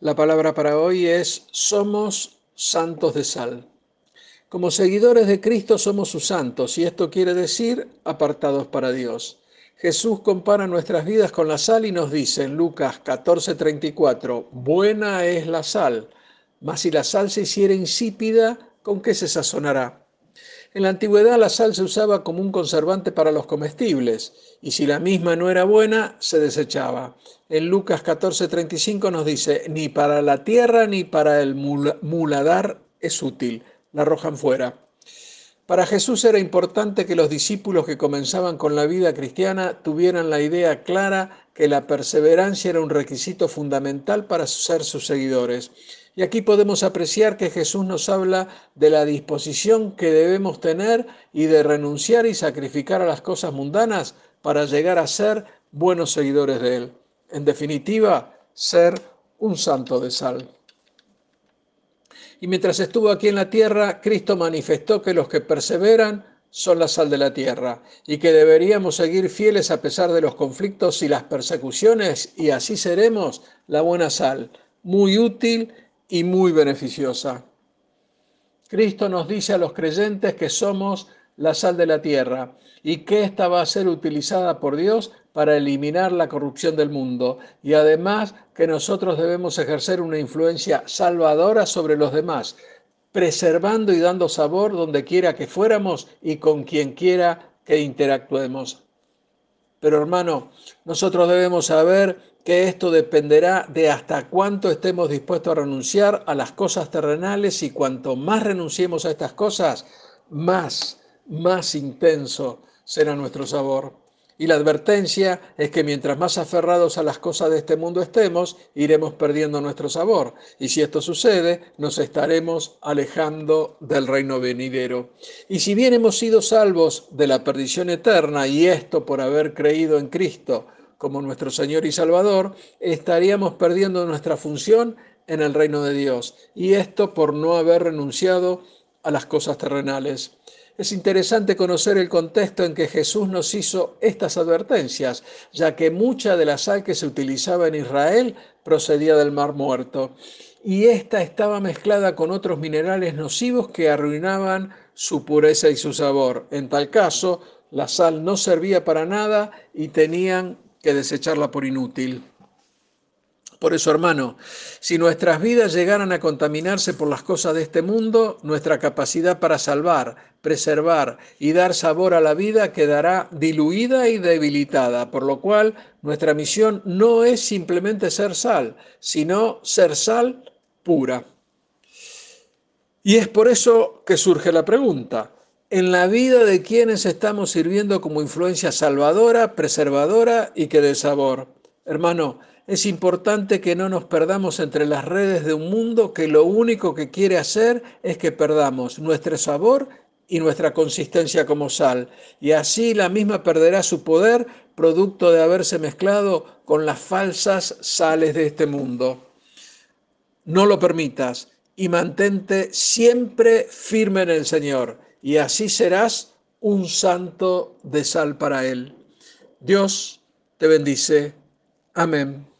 La palabra para hoy es somos santos de sal. Como seguidores de Cristo somos sus santos y esto quiere decir apartados para Dios. Jesús compara nuestras vidas con la sal y nos dice en Lucas 14:34, buena es la sal, mas si la sal se hiciera insípida, ¿con qué se sazonará? En la antigüedad la sal se usaba como un conservante para los comestibles y si la misma no era buena, se desechaba. En Lucas 14:35 nos dice, ni para la tierra ni para el muladar es útil, la arrojan fuera. Para Jesús era importante que los discípulos que comenzaban con la vida cristiana tuvieran la idea clara que la perseverancia era un requisito fundamental para ser sus seguidores. Y aquí podemos apreciar que Jesús nos habla de la disposición que debemos tener y de renunciar y sacrificar a las cosas mundanas para llegar a ser buenos seguidores de Él. En definitiva, ser un santo de sal. Y mientras estuvo aquí en la tierra, Cristo manifestó que los que perseveran son la sal de la tierra y que deberíamos seguir fieles a pesar de los conflictos y las persecuciones y así seremos la buena sal, muy útil y muy beneficiosa. Cristo nos dice a los creyentes que somos la sal de la tierra y que ésta va a ser utilizada por Dios para eliminar la corrupción del mundo y además que nosotros debemos ejercer una influencia salvadora sobre los demás, preservando y dando sabor donde quiera que fuéramos y con quien quiera que interactuemos. Pero hermano, nosotros debemos saber que esto dependerá de hasta cuánto estemos dispuestos a renunciar a las cosas terrenales y cuanto más renunciemos a estas cosas, más, más intenso será nuestro sabor. Y la advertencia es que mientras más aferrados a las cosas de este mundo estemos, iremos perdiendo nuestro sabor. Y si esto sucede, nos estaremos alejando del reino venidero. Y si bien hemos sido salvos de la perdición eterna, y esto por haber creído en Cristo, como nuestro Señor y Salvador, estaríamos perdiendo nuestra función en el reino de Dios. Y esto por no haber renunciado a las cosas terrenales. Es interesante conocer el contexto en que Jesús nos hizo estas advertencias, ya que mucha de la sal que se utilizaba en Israel procedía del Mar Muerto, y esta estaba mezclada con otros minerales nocivos que arruinaban su pureza y su sabor. En tal caso, la sal no servía para nada y tenían que desecharla por inútil. Por eso, hermano, si nuestras vidas llegaran a contaminarse por las cosas de este mundo, nuestra capacidad para salvar, preservar y dar sabor a la vida quedará diluida y debilitada, por lo cual nuestra misión no es simplemente ser sal, sino ser sal pura. Y es por eso que surge la pregunta, en la vida de quienes estamos sirviendo como influencia salvadora, preservadora y que de sabor. Hermano, es importante que no nos perdamos entre las redes de un mundo que lo único que quiere hacer es que perdamos nuestro sabor y nuestra consistencia como sal, y así la misma perderá su poder producto de haberse mezclado con las falsas sales de este mundo. No lo permitas y mantente siempre firme en el Señor y así serás un santo de sal para Él. Dios te bendice. Amén.